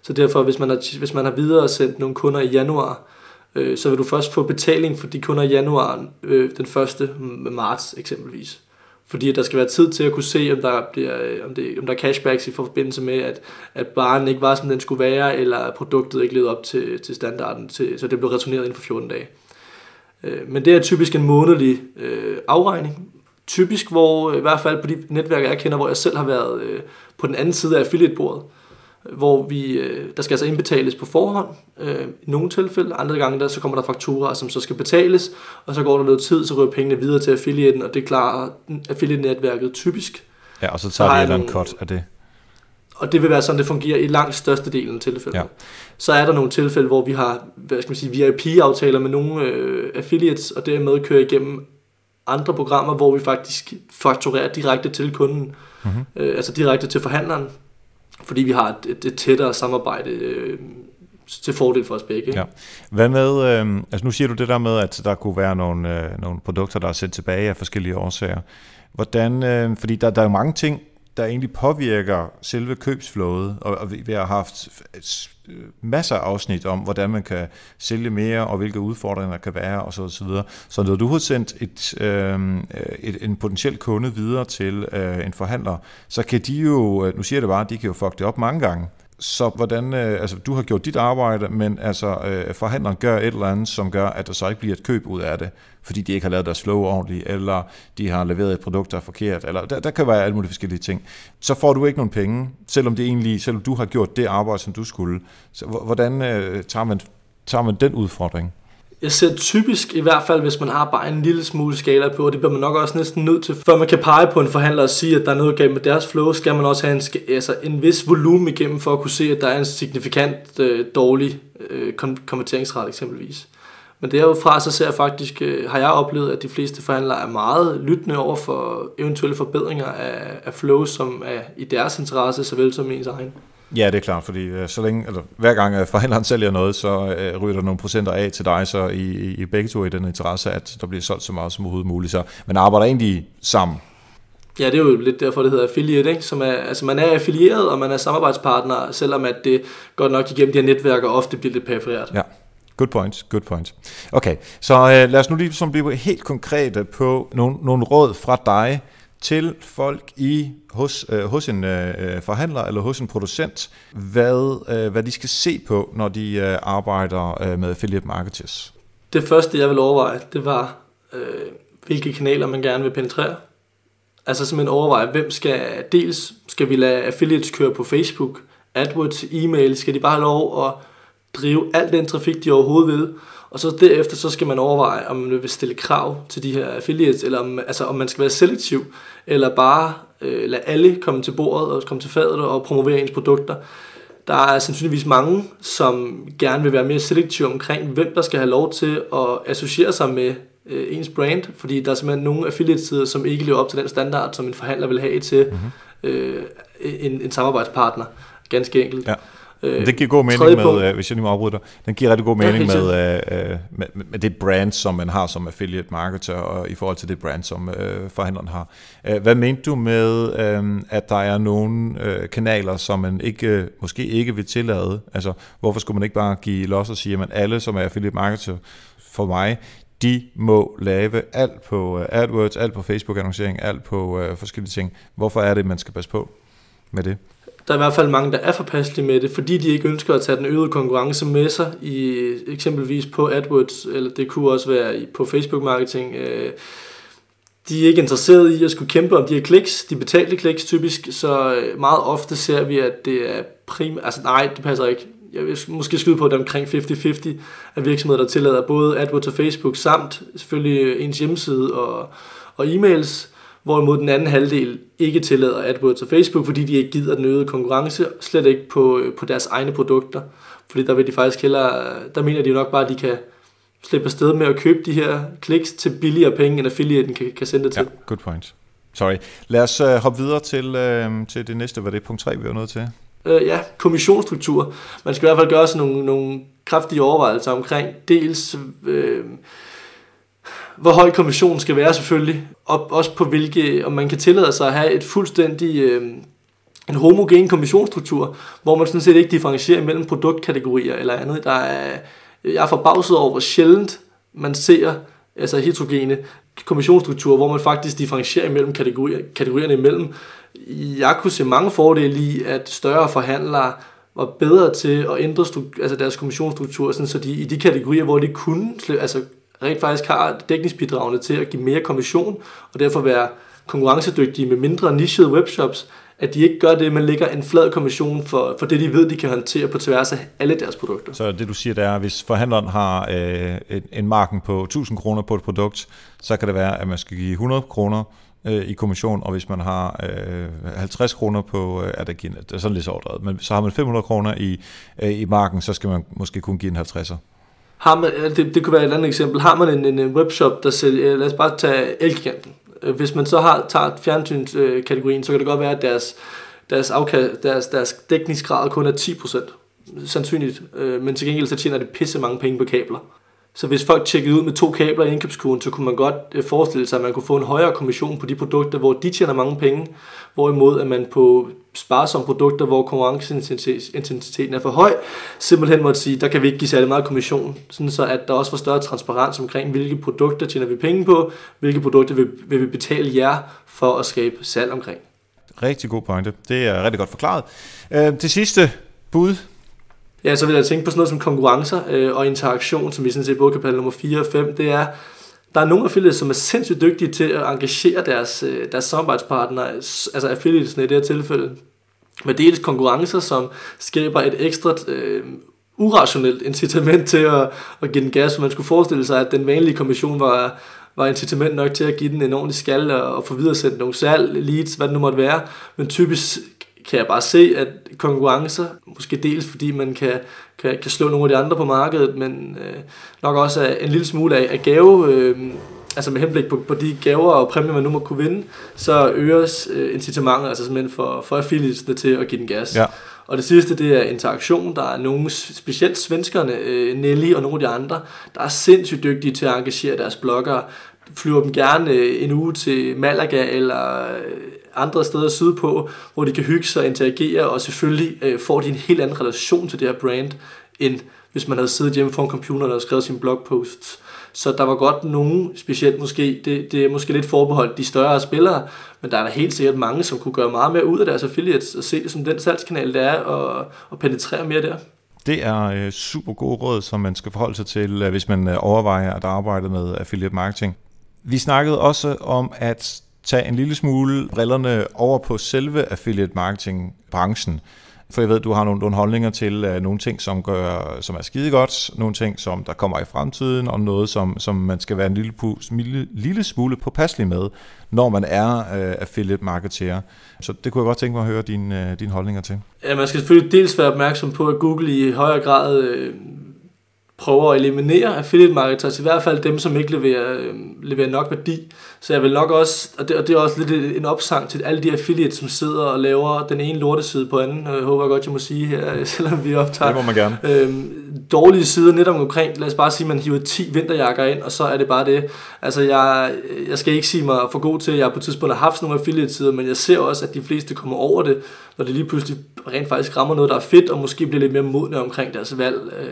Så derfor, hvis man har, hvis man har videre sendt nogle kunder i januar, øh, så vil du først få betaling for de kunder i januar øh, den 1. marts eksempelvis. Fordi der skal være tid til at kunne se, om der, bliver, øh, om det, om der er cashbacks i forbindelse med, at, at baren ikke var, som den skulle være, eller at produktet ikke levede op til, til standarden, til, så det blev returneret inden for 14 dage. Øh, men det er typisk en månedlig øh, afregning. Typisk, hvor øh, i hvert fald på de netværk, jeg kender, hvor jeg selv har været øh, på den anden side af affiliate-bordet, hvor vi, øh, der skal altså indbetales på forhånd øh, i nogle tilfælde, andre gange der, så kommer der fakturer, som så skal betales, og så går der noget tid, så ryger pengene videre til affiliaten, og det klarer affiliate-netværket typisk. Ja, og så tager de et eller andet cut af det. Og det vil være sådan, det fungerer i langt størstedelen af tilfælde. Ja. Så er der nogle tilfælde, hvor vi har hvad skal man sige, VIP-aftaler med nogle øh, affiliates, og dermed kører igennem andre programmer, hvor vi faktisk fakturerer direkte til kunden, mm-hmm. øh, altså direkte til forhandleren, fordi vi har et, et, et tættere samarbejde øh, til fordel for os begge. Ikke? Ja. Hvad med, øh, altså nu siger du det der med, at der kunne være nogle, øh, nogle produkter, der er sendt tilbage af forskellige årsager. Hvordan, øh, fordi der, der er jo mange ting, der egentlig påvirker selve købsflådet, og, og vi, har haft øh, masser af afsnit om, hvordan man kan sælge mere, og hvilke udfordringer der kan være, og så, og så videre. Så når du har sendt et, øh, et, en potentiel kunde videre til øh, en forhandler, så kan de jo, øh, nu siger jeg det bare, de kan jo fuck det op mange gange. Så hvordan, øh, altså du har gjort dit arbejde, men altså øh, forhandleren gør et eller andet, som gør, at der så ikke bliver et køb ud af det, fordi de ikke har lavet deres flow ordentligt, eller de har leveret et produkt, der er forkert, eller der, der kan være alle mulige forskellige ting. Så får du ikke nogen penge, selvom det egentlig, selvom du har gjort det arbejde, som du skulle. Så hvordan øh, tager, man, tager man den udfordring? Jeg ser typisk, i hvert fald hvis man har bare en lille smule skala på, og det bliver man nok også næsten nødt til, før man kan pege på en forhandler og sige, at der er noget galt med deres flow, skal man også have en, altså en vis volumen igennem for at kunne se, at der er en signifikant øh, dårlig øh, konverteringsret eksempelvis. Men derudfra så ser jeg faktisk, øh, har jeg oplevet, at de fleste forhandlere er meget lyttende over for eventuelle forbedringer af, af flow, som er i deres interesse, såvel som ens egen. Ja, det er klart, fordi øh, så længe, altså, hver gang forhandleren sælger noget, så øh, ryger der nogle procenter af til dig, så i, i begge to i den interesse, at der bliver solgt så meget som overhovedet muligt. Så man arbejder egentlig sammen. Ja, det er jo lidt derfor, det hedder affiliate, ikke? Som er, altså man er affilieret, og man er samarbejdspartner, selvom at det godt nok igennem de her netværker ofte bliver lidt periferet. Ja, Good point, good point. Okay, så øh, lad os nu lige som blive helt konkrete på nogle, nogle råd fra dig til folk i hos, øh, hos en øh, øh, forhandler eller hos en producent, hvad, øh, hvad de skal se på, når de øh, arbejder øh, med affiliate marketers. Det første, jeg vil overveje, det var, øh, hvilke kanaler man gerne vil penetrere. Altså simpelthen overveje, hvem skal, dels skal vi lade affiliates køre på Facebook, AdWords, e-mail, skal de bare have lov at drive al den trafik, de overhovedet vil. Og så derefter så skal man overveje, om man vil stille krav til de her affiliates, eller om, altså, om man skal være selektiv, eller bare øh, lade alle komme til bordet og komme til fadet og promovere ens produkter. Der er sandsynligvis mange, som gerne vil være mere selektive omkring, hvem der skal have lov til at associere sig med øh, ens brand, fordi der er simpelthen nogle affiliate-sider, som ikke lever op til den standard, som en forhandler vil have til mm-hmm. øh, en, en samarbejdspartner, ganske enkelt. Ja. Øh, det giver god mening med, øh, hvis jeg lige må afbryde dig, den giver rigtig god mening ja, med, øh, med, med det brand, som man har som affiliate marketer, og i forhold til det brand, som øh, forhandleren har. Øh, hvad mente du med, øh, at der er nogle øh, kanaler, som man ikke, måske ikke vil tillade? Altså, hvorfor skulle man ikke bare give los og sige, at alle, som er affiliate marketer for mig, de må lave alt på AdWords, alt på Facebook-annoncering, alt på øh, forskellige ting. Hvorfor er det, man skal passe på med det? Der er i hvert fald mange, der er forpasselige med det, fordi de ikke ønsker at tage den øgede konkurrence med sig, i, eksempelvis på AdWords, eller det kunne også være på Facebook-marketing. Øh, de er ikke interesseret i at skulle kæmpe om de her kliks, de betalte kliks typisk, så øh, meget ofte ser vi, at det er primært, altså nej, det passer ikke. Jeg vil måske skyde på, at det er omkring 50-50 af virksomheder, der tillader både AdWords og Facebook, samt selvfølgelig øh, ens hjemmeside og, og e-mails, hvorimod den anden halvdel ikke tillader AdWords og Facebook, fordi de ikke gider den øgede konkurrence, slet ikke på, på deres egne produkter. Fordi der vil de faktisk hellere, der mener de jo nok bare, at de kan slippe afsted med at købe de her kliks til billigere penge, end affiliaten kan, kan sende det til. Ja, good point. Sorry. Lad os uh, hoppe videre til, uh, til det næste, hvad det punkt 3, vi er nødt til. Uh, ja, kommissionsstruktur. Man skal i hvert fald gøre sådan nogle, nogle kraftige overvejelser omkring dels... Uh, hvor høj kommissionen skal være selvfølgelig, og også på hvilke, om man kan tillade sig at have et fuldstændig øh, en homogen kommissionsstruktur, hvor man sådan set ikke differentierer mellem produktkategorier eller andet. Der er, jeg er forbavset over, hvor sjældent man ser altså heterogene kommissionsstrukturer, hvor man faktisk differentierer mellem kategorier, kategorierne imellem. Jeg kunne se mange fordele i, at større forhandlere var bedre til at ændre altså deres kommissionsstruktur, sådan, så de i de kategorier, hvor de kunne altså rent faktisk har dækningsbidragene til at give mere kommission, og derfor være konkurrencedygtige med mindre nichede webshops, at de ikke gør det, man lægger en flad kommission for, for det, de ved, de kan håndtere på tværs af alle deres produkter. Så det du siger, det er, at hvis forhandleren har øh, en, en marken på 1000 kroner på et produkt, så kan det være, at man skal give 100 kroner øh, i kommission, og hvis man har øh, 50 kroner på, øh, er det, det er sådan lidt så overdrevet, men så har man 500 kroner i, øh, i marken, så skal man måske kun give en 50'er. Har man, det, det kunne være et andet eksempel. Har man en, en webshop, der sælger, lad os bare tage Elgiganten. Øh, hvis man så har, tager fjernsynskategorien, så kan det godt være, at deres, deres, afkast, deres, deres dækningsgrad kun er 10%. Sandsynligt. Øh, men til gengæld så tjener det pisse mange penge på kabler. Så hvis folk tjekkede ud med to kabler i indkøbskurven, så kunne man godt øh, forestille sig, at man kunne få en højere kommission på de produkter, hvor de tjener mange penge, hvorimod at man på sparsomme produkter, hvor konkurrenceintensiteten er for høj, simpelthen måtte sige, der kan vi ikke give særlig meget kommission, sådan så at der også var større transparens omkring, hvilke produkter tjener vi penge på, hvilke produkter vil, vil vi betale jer for at skabe salg omkring. Rigtig god pointe. Det er rigtig godt forklaret. Øh, til sidste bud, Ja, så vil jeg tænke på sådan noget som konkurrencer øh, og interaktion, som vi sådan set både kan nummer 4 og 5. Det er, der er nogle affiliates, som er sindssygt dygtige til at engagere deres, øh, deres samarbejdspartnere, altså affiliatesne i det her tilfælde, med dels konkurrencer, som skaber et ekstra øh, urationelt incitament til at, at give den gas. Man skulle forestille sig, at den vanlige kommission var, var incitament nok til at give den en ordentlig skal og, og få videre sendt nogle salg, leads, hvad det nu måtte være. Men typisk kan jeg bare se, at konkurrencer, måske dels fordi man kan, kan, kan slå nogle af de andre på markedet, men øh, nok også en lille smule af, af gave, øh, altså med henblik på, på de gaver og præmier, man nu må kunne vinde, så øges øh, incitamentet altså simpelthen for, for affiliatesne til at give den gas. Ja. Og det sidste, det er interaktion. Der er nogle, specielt svenskerne, øh, Nelly og nogle af de andre, der er sindssygt dygtige til at engagere deres bloggere flyver dem gerne øh, en uge til Malaga eller andre steder sydpå, hvor de kan hygge sig og interagere, og selvfølgelig øh, får de en helt anden relation til det her brand, end hvis man havde siddet hjemme foran computeren og skrevet sin blogposts. Så der var godt nogen, specielt måske, det, det er måske lidt forbeholdt de større spillere, men der er der helt sikkert mange, som kunne gøre meget mere ud af deres affiliates, og se det som den salgskanal, det er, og, og penetrere mere der. Det er øh, super gode råd, som man skal forholde sig til, øh, hvis man øh, overvejer at arbejde med affiliate marketing. Vi snakkede også om at tage en lille smule brillerne over på selve affiliate marketing branchen. For jeg ved, du har nogle, nogle holdninger til uh, nogle ting, som, gør, som er skide godt, nogle ting, som der kommer i fremtiden, og noget, som, som man skal være en lille, lille, lille smule påpasselig med, når man er uh, affiliate marketer. Så det kunne jeg godt tænke mig at høre øh, dine, uh, din holdninger til. Ja, man skal selvfølgelig dels være opmærksom på, at Google i højere grad uh, prøver at eliminere affiliate marketers, i hvert fald dem, som ikke leverer, øh, leverer nok værdi. Så jeg vil nok også, og det, og det er også lidt en opsang til alle de affiliates, som sidder og laver den ene lorteside på anden, jeg håber jeg godt, jeg må sige her, (laughs) selvom vi optager. Det må man gerne. Øhm, dårlige sider netop omkring, lad os bare sige, at man hiver 10 vinterjakker ind, og så er det bare det. Altså jeg, jeg skal ikke sige mig for god til, at jeg på et tidspunkt har haft nogle affiliate-sider, men jeg ser også, at de fleste kommer over det, når det lige pludselig rent faktisk rammer noget, der er fedt, og måske bliver lidt mere modne omkring deres valg. Øh,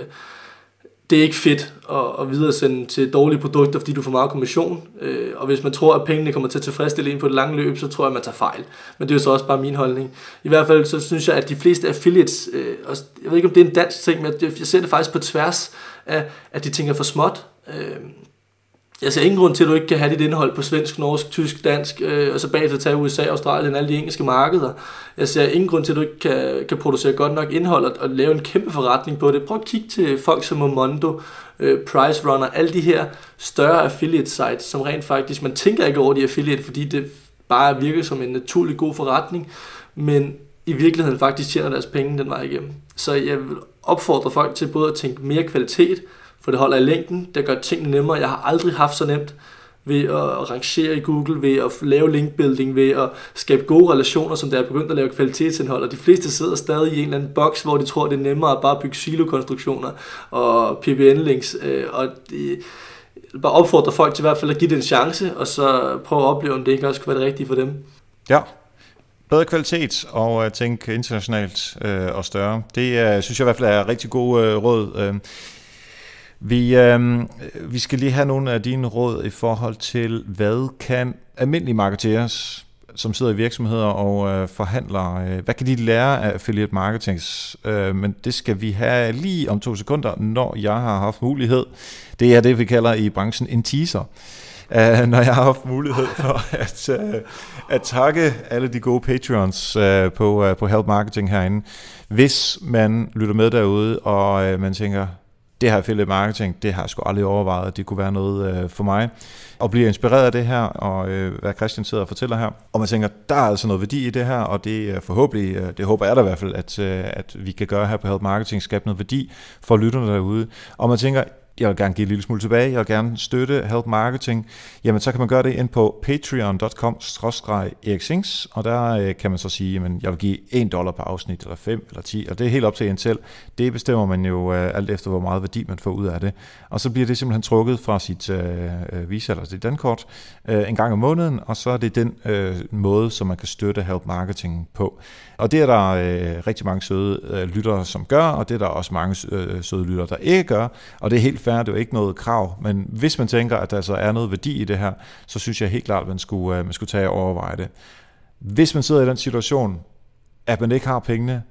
det er ikke fedt at, at videresende til dårlige produkter, fordi du får meget kommission. Øh, og hvis man tror, at pengene kommer til at tilfredsstille en på et langt løb, så tror jeg, at man tager fejl. Men det er jo så også bare min holdning. I hvert fald så synes jeg, at de fleste affiliates, øh, og jeg ved ikke om det er en dansk ting, men jeg ser det faktisk på tværs af, at de tænker for småt. Øh, jeg ser ingen grund til, at du ikke kan have dit indhold på svensk, norsk, tysk, dansk, øh, og så bagefter tage USA, Australien, alle de engelske markeder. Jeg ser ingen grund til, at du ikke kan, kan producere godt nok indhold og, og lave en kæmpe forretning på det. Prøv at kigge til folk som Momondo, øh, Price Runner, alle de her større affiliate sites, som rent faktisk, man tænker ikke over de affiliate, fordi det bare virker som en naturlig god forretning, men i virkeligheden faktisk tjener deres penge den vej igennem. Så jeg vil opfordre folk til både at tænke mere kvalitet, for det holder i længden, det gør tingene nemmere. Jeg har aldrig haft så nemt ved at rangere i Google, ved at lave linkbuilding, ved at skabe gode relationer, som der er begyndt at lave kvalitetsindhold, og de fleste sidder stadig i en eller anden boks, hvor de tror, det er nemmere at bare bygge silo-konstruktioner og PBN-links, øh, og de, bare opfordrer folk til i hvert fald at give det en chance, og så prøve at opleve, om det ikke også kunne være det rigtige for dem. Ja, bedre kvalitet og øh, uh, tænke internationalt øh, og større. Det synes jeg i hvert fald er rigtig god råd vi, øh, vi skal lige have nogle af dine råd i forhold til, hvad kan almindelige marketeers, som sidder i virksomheder og øh, forhandler, øh, hvad kan de lære af affiliate marketing? Øh, men det skal vi have lige om to sekunder, når jeg har haft mulighed. Det er det, vi kalder i branchen en teaser. uh, når jeg har haft mulighed for at, uh, at takke alle de gode patrons uh, øh, på, uh, på Help Marketing herinde. Hvis man lytter med derude, og uh, man tænker, det her affiliate marketing, det har jeg sgu aldrig overvejet, at det kunne være noget øh, for mig. Og bliver inspireret af det her, og øh, hvad Christian sidder og fortæller her. Og man tænker, der er altså noget værdi i det her, og det er forhåbentlig, øh, det håber jeg da i hvert fald, at, øh, at vi kan gøre her på Help Marketing, skabe noget værdi for lytterne derude. Og man tænker, jeg vil gerne give en lille smule tilbage, jeg vil gerne støtte Help Marketing, jamen så kan man gøre det ind på patreon.com eriksings, og der øh, kan man så sige, jamen jeg vil give 1 dollar per afsnit, eller 5 eller 10, og det er helt op til en selv. Det bestemmer man jo øh, alt efter, hvor meget værdi man får ud af det. Og så bliver det simpelthen trukket fra sit øh, øh visa eller sit dankort øh, en gang om måneden, og så er det den øh, måde, som man kan støtte Help Marketing på. Og det er der øh, rigtig mange søde øh, lyttere, som gør, og det er der også mange øh, søde lyttere, der ikke gør, og det er helt fair, det er ikke noget krav, men hvis man tænker, at der altså er noget værdi i det her, så synes jeg helt klart, at man skulle, øh, man skulle tage og overveje det. Hvis man sidder i den situation, at man ikke har pengene,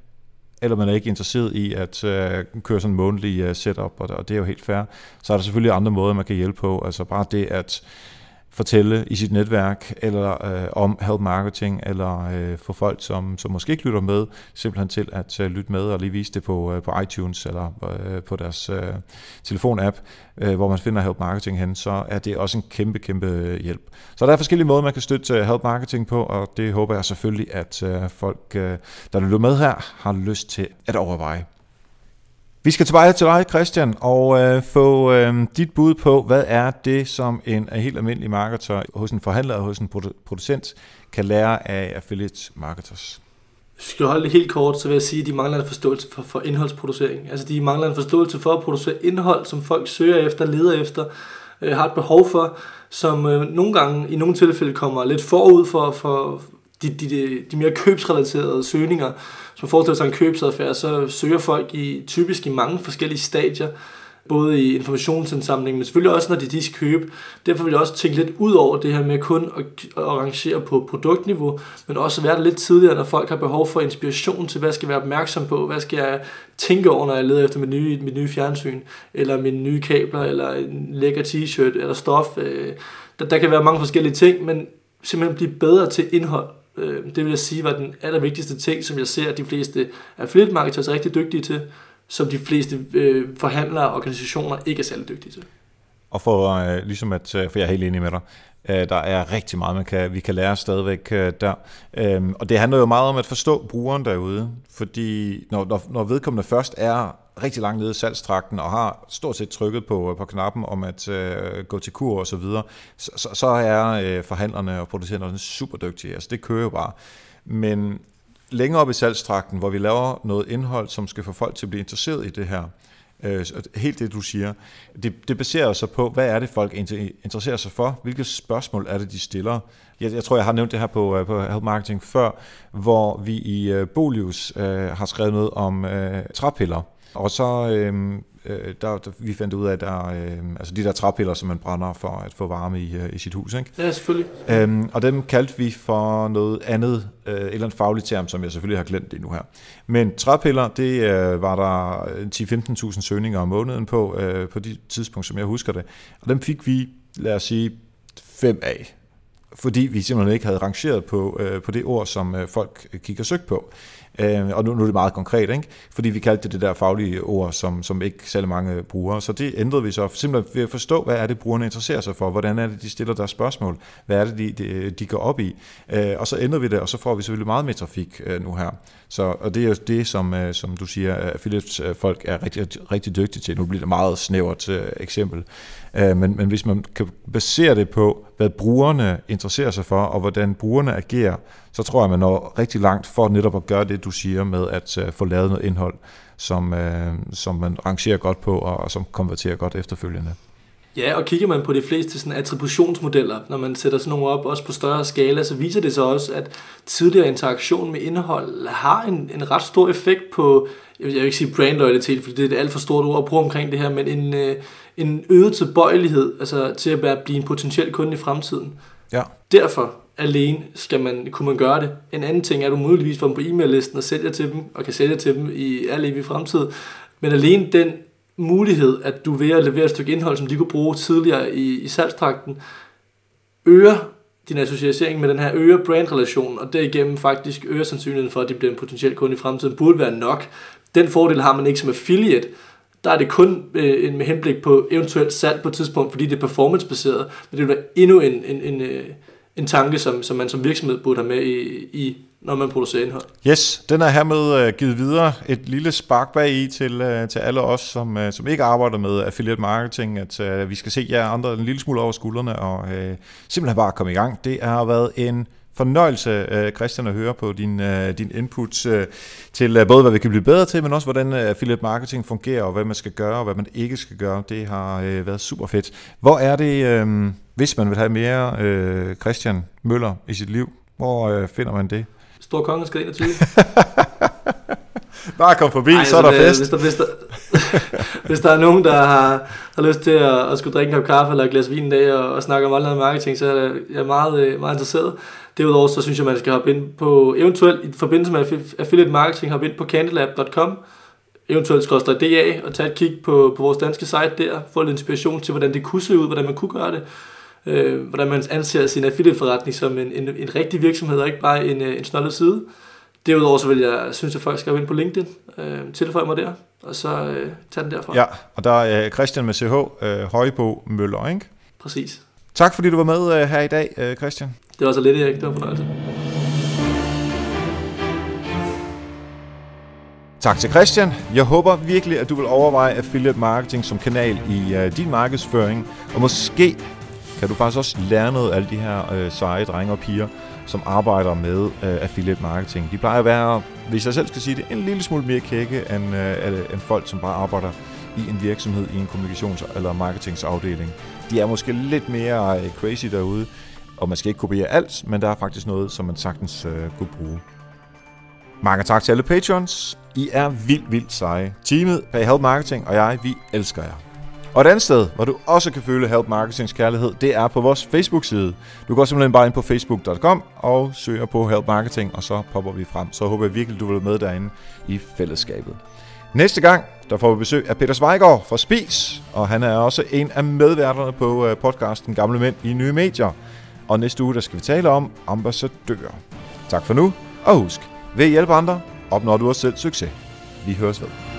eller man er ikke interesseret i at øh, køre sådan en månedlig øh, setup, og, og det er jo helt fair, så er der selvfølgelig andre måder, man kan hjælpe på. Altså bare det at fortælle i sit netværk, eller øh, om help marketing, eller øh, for folk, som, som måske ikke lytter med, simpelthen til at øh, lytte med og lige vise det på, øh, på iTunes eller øh, på deres øh, telefonapp, øh, hvor man finder help marketing hen, så er det også en kæmpe, kæmpe øh, hjælp. Så der er forskellige måder, man kan støtte øh, help marketing på, og det håber jeg selvfølgelig, at øh, folk, øh, der lytter med her, har lyst til at overveje. Vi skal tilbage til dig, Christian, og øh, få øh, dit bud på, hvad er det, som en helt almindelig marketer hos en forhandler og hos en producent kan lære af affiliate marketers? Skal skal holde det helt kort, så vil jeg sige, at de mangler en forståelse for, for indholdsproducering. Altså de mangler en forståelse for at producere indhold, som folk søger efter, leder efter, øh, har et behov for, som øh, nogle gange, i nogle tilfælde, kommer lidt forud for, for de, de, de, de mere købsrelaterede søgninger, man forestiller sig en købsadfærd, så søger folk i, typisk i mange forskellige stadier, både i informationsindsamling, men selvfølgelig også, når de, de skal købe. Derfor vil jeg også tænke lidt ud over det her med kun at, at arrangere på produktniveau, men også være der lidt tidligere, når folk har behov for inspiration til, hvad skal jeg være opmærksom på, hvad skal jeg tænke over, når jeg leder efter mit nye, mit nye fjernsyn, eller mine nye kabler, eller en lækker t-shirt, eller stof. Øh, der, der kan være mange forskellige ting, men simpelthen blive bedre til indhold. Øh, det vil jeg sige var den allervigtigste ting, som jeg ser, at de fleste affiliate marketers er rigtig dygtige til, som de fleste øh, forhandlere og organisationer ikke er særlig dygtige til. Og for øh, ligesom at, øh, for jeg er helt enig med dig, øh, der er rigtig meget, man kan, vi kan lære stadigvæk øh, der. Øhm, og det handler jo meget om at forstå brugeren derude, fordi når, når, når vedkommende først er rigtig langt nede i salgstrakten og har stort set trykket på, øh, på knappen om at øh, gå til kur og så videre, så, så, så er øh, forhandlerne og producenterne super dygtige. Altså det kører jo bare. Men længere op i salgstrakten, hvor vi laver noget indhold, som skal få folk til at blive interesseret i det her, øh, helt det du siger, det, det baserer sig på, hvad er det folk interesserer sig for, hvilke spørgsmål er det, de stiller. Jeg, jeg tror, jeg har nævnt det her på, øh, på Help Marketing før, hvor vi i øh, Bolius øh, har skrevet noget om øh, træpiller, og så øh, øh, der, der, vi fandt ud af, at der, øh, altså de der træpiller, som man brænder for at få varme i, øh, i sit hus. Ikke? Ja, selvfølgelig. Øhm, og dem kaldte vi for noget andet, øh, eller andet fagligt term, som jeg selvfølgelig har glemt endnu her. Men træpiller, det øh, var der 10-15.000 søgninger om måneden på, øh, på det tidspunkt, som jeg husker det. Og dem fik vi, lad os sige, fem af fordi vi simpelthen ikke havde rangeret på, øh, på det ord, som øh, folk kigger søgt på. Øh, og nu, nu er det meget konkret, ikke? fordi vi kaldte det det der faglige ord, som, som ikke særlig mange bruger. Så det ændrede vi så simpelthen ved at forstå, hvad er det, brugerne interesserer sig for, hvordan er det, de stiller deres spørgsmål, hvad er det, de, de, de går op i. Øh, og så ændrede vi det, og så får vi selvfølgelig meget mere trafik øh, nu her. Så, og det er jo det, som, øh, som du siger, Philips øh, folk er rigtig, rigtig dygtige til. Nu bliver det meget snævert øh, eksempel. Øh, men, men hvis man kan basere det på, hvad brugerne interesserer sig for, og hvordan brugerne agerer, så tror jeg, man når rigtig langt for netop at gøre det, du siger med at øh, få lavet noget indhold, som, øh, som man rangerer godt på, og, og som konverterer godt efterfølgende. Ja, og kigger man på de fleste sådan attributionsmodeller, når man sætter sådan nogle op, også på større skala, så viser det sig også, at tidligere interaktion med indhold har en, en ret stor effekt på, jeg vil ikke sige brand loyalty, for det er et alt for stort ord at bruge omkring det her, men en, øh, en øget tilbøjelighed altså til at blive en potentiel kunde i fremtiden. Ja. Derfor alene skal man, kunne man gøre det. En anden ting er, at du muligvis får dem på e-mail-listen og sælger til dem, og kan sælge til dem i al evig fremtid. Men alene den mulighed, at du ved at levere et stykke indhold, som de kunne bruge tidligere i, i salgstrakten, øger din associering med den her øger brandrelation, og derigennem faktisk øger sandsynligheden for, at det bliver en potentiel kunde i fremtiden, burde være nok. Den fordel har man ikke som affiliate. Der er det kun øh, med henblik på eventuelt salg på et tidspunkt, fordi det er performancebaseret. Men det er endnu en, en, en, øh, en tanke, som, som man som virksomhed burde have med i, i når man producerer indhold. Yes, den er hermed øh, givet videre. Et lille spark bag i til, øh, til alle os, som, øh, som ikke arbejder med affiliate marketing, at øh, vi skal se jer andre en lille smule over skuldrene og øh, simpelthen bare komme i gang. Det har været en fornøjelse, Christian, at høre på din, din inputs til både, hvad vi kan blive bedre til, men også hvordan affiliate marketing fungerer, og hvad man skal gøre, og hvad man ikke skal gøre. Det har været super fedt. Hvor er det, hvis man vil have mere Christian Møller i sit liv, hvor finder man det? Stor konge skal 21. (laughs) Bare kom forbi, Ej, så er der fest. Hvis der, hvis, der, (laughs) hvis der er nogen, der har, har lyst til at, at skulle drikke en kop kaffe eller et glas vin en dag og, og snakke om online marketing, så er jeg, meget, øh, meget interesseret. Derudover så synes jeg, man skal hoppe ind på, eventuelt i forbindelse med affiliate marketing, hoppe ind på candlelab.com, eventuelt skal også DA og tage et kig på, på vores danske site der, få lidt inspiration til, hvordan det kunne se ud, hvordan man kunne gøre det øh, hvordan man anser sin affiliate-forretning som en, en, en rigtig virksomhed, og ikke bare en, øh, en snollet side. Derudover så vil jeg, synes, at folk skal ind på LinkedIn, øh, tilføje mig der, og så øh, tage den derfra. Ja, og der er Christian med CH, øh, Højbo Møller, ikke? Præcis. Tak fordi du var med øh, her i dag, øh, Christian. Det var så lidt, Erik. Det var fornøjelse. Tak til Christian. Jeg håber virkelig, at du vil overveje affiliate marketing som kanal i uh, din markedsføring, og måske kan du faktisk også lære noget af alle de her øh, seje drenge og piger, som arbejder med øh, affiliate marketing. De plejer at være, hvis jeg selv skal sige det, en lille smule mere kække end, øh, end folk, som bare arbejder i en virksomhed i en kommunikations- eller marketingsafdeling. De er måske lidt mere øh, crazy derude, og man skal ikke kopiere alt, men der er faktisk noget, som man sagtens øh, kunne bruge. Mange tak til alle patrons. I er vildt, vildt seje. Teamet bag Help Marketing og jeg, vi elsker jer. Og et andet sted, hvor du også kan føle Help Marketings kærlighed, det er på vores Facebook-side. Du går simpelthen bare ind på facebook.com og søger på Help Marketing, og så popper vi frem. Så håber jeg virkelig, du vil være med derinde i fællesskabet. Næste gang, der får vi besøg af Peter Zweigård fra Spis, og han er også en af medværterne på øh, podcasten Gamle Mænd i Nye Medier. Og næste uge, der skal vi tale om ambassadører. Tak for nu, og husk, ved at hjælpe andre, opnår du også selv succes. Vi høres ved.